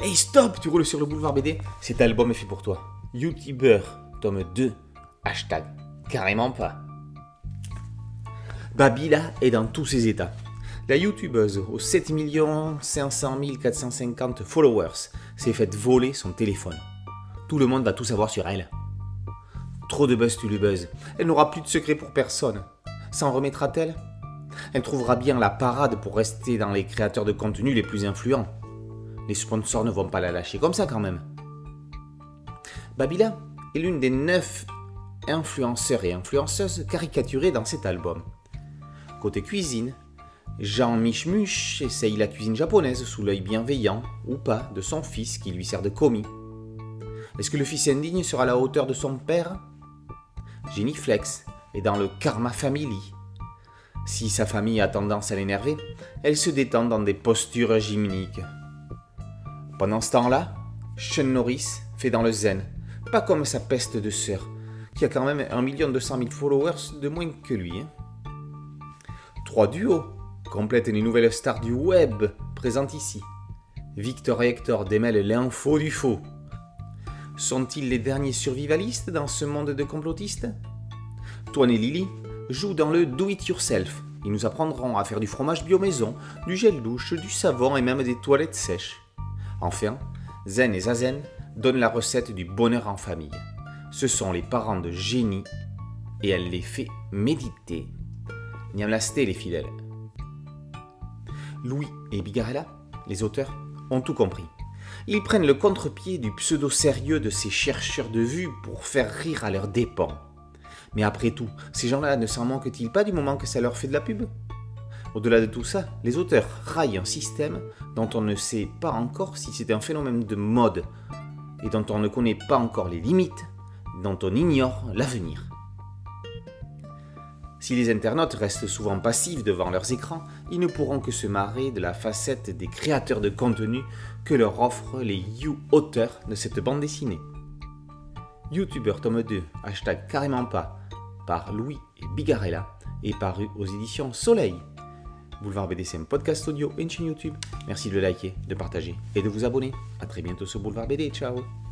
Hey stop, tu roules sur le boulevard BD Cet album est fait pour toi. YouTuber, tome 2, hashtag carrément pas. Babila est dans tous ses états. La youtubeuse aux 7 500 450 followers s'est faite voler son téléphone. Tout le monde va tout savoir sur elle. Trop de buzz tu le buzz. Elle n'aura plus de secret pour personne. S'en remettra-t-elle? Elle trouvera bien la parade pour rester dans les créateurs de contenu les plus influents. Les sponsors ne vont pas la lâcher comme ça quand même. Babila est l'une des neuf influenceurs et influenceuses caricaturées dans cet album. Côté cuisine, Jean Michmuch essaye la cuisine japonaise sous l'œil bienveillant, ou pas, de son fils qui lui sert de commis. Est-ce que le fils indigne sera à la hauteur de son père? Jenny Flex est dans le Karma Family. Si sa famille a tendance à l'énerver, elle se détend dans des postures gymniques. Pendant ce temps-là, Sean Norris fait dans le zen, pas comme sa peste de sœur, qui a quand même 1 200 000 followers de moins que lui. Hein. Trois duos complètent les nouvelles stars du web présentes ici. Victor et Hector démêlent l'info du faux. Sont-ils les derniers survivalistes dans ce monde de complotistes? Toine et Lily jouent dans le do-it-yourself. Ils nous apprendront à faire du fromage bio maison, du gel douche, du savon et même des toilettes sèches. Enfin, Zen et Zazen donnent la recette du bonheur en famille. Ce sont les parents de Génie et elle les fait méditer. Niamlasté les fidèles. Louis et Bigarella, les auteurs, ont tout compris. Ils prennent le contre-pied du pseudo-sérieux de ces chercheurs de vue pour faire rire à leurs dépens. Mais après tout, ces gens-là ne s'en manquent-ils pas du moment que ça leur fait de la pub? Au-delà de tout ça, les auteurs raillent un système dont on ne sait pas encore si c'est un phénomène de mode et dont on ne connaît pas encore les limites, dont on ignore l'avenir. Si les internautes restent souvent passifs devant leurs écrans, ils ne pourront que se marrer de la facette des créateurs de contenu que leur offrent les You-auteurs de cette bande dessinée. YouTuber tome 2, hashtag carrément pas, par Louis Bigarella, est paru aux éditions Soleil. Boulevard BD, podcast audio et une chaîne YouTube. Merci de liker, de partager et de vous abonner. A très bientôt sur Boulevard BD. Ciao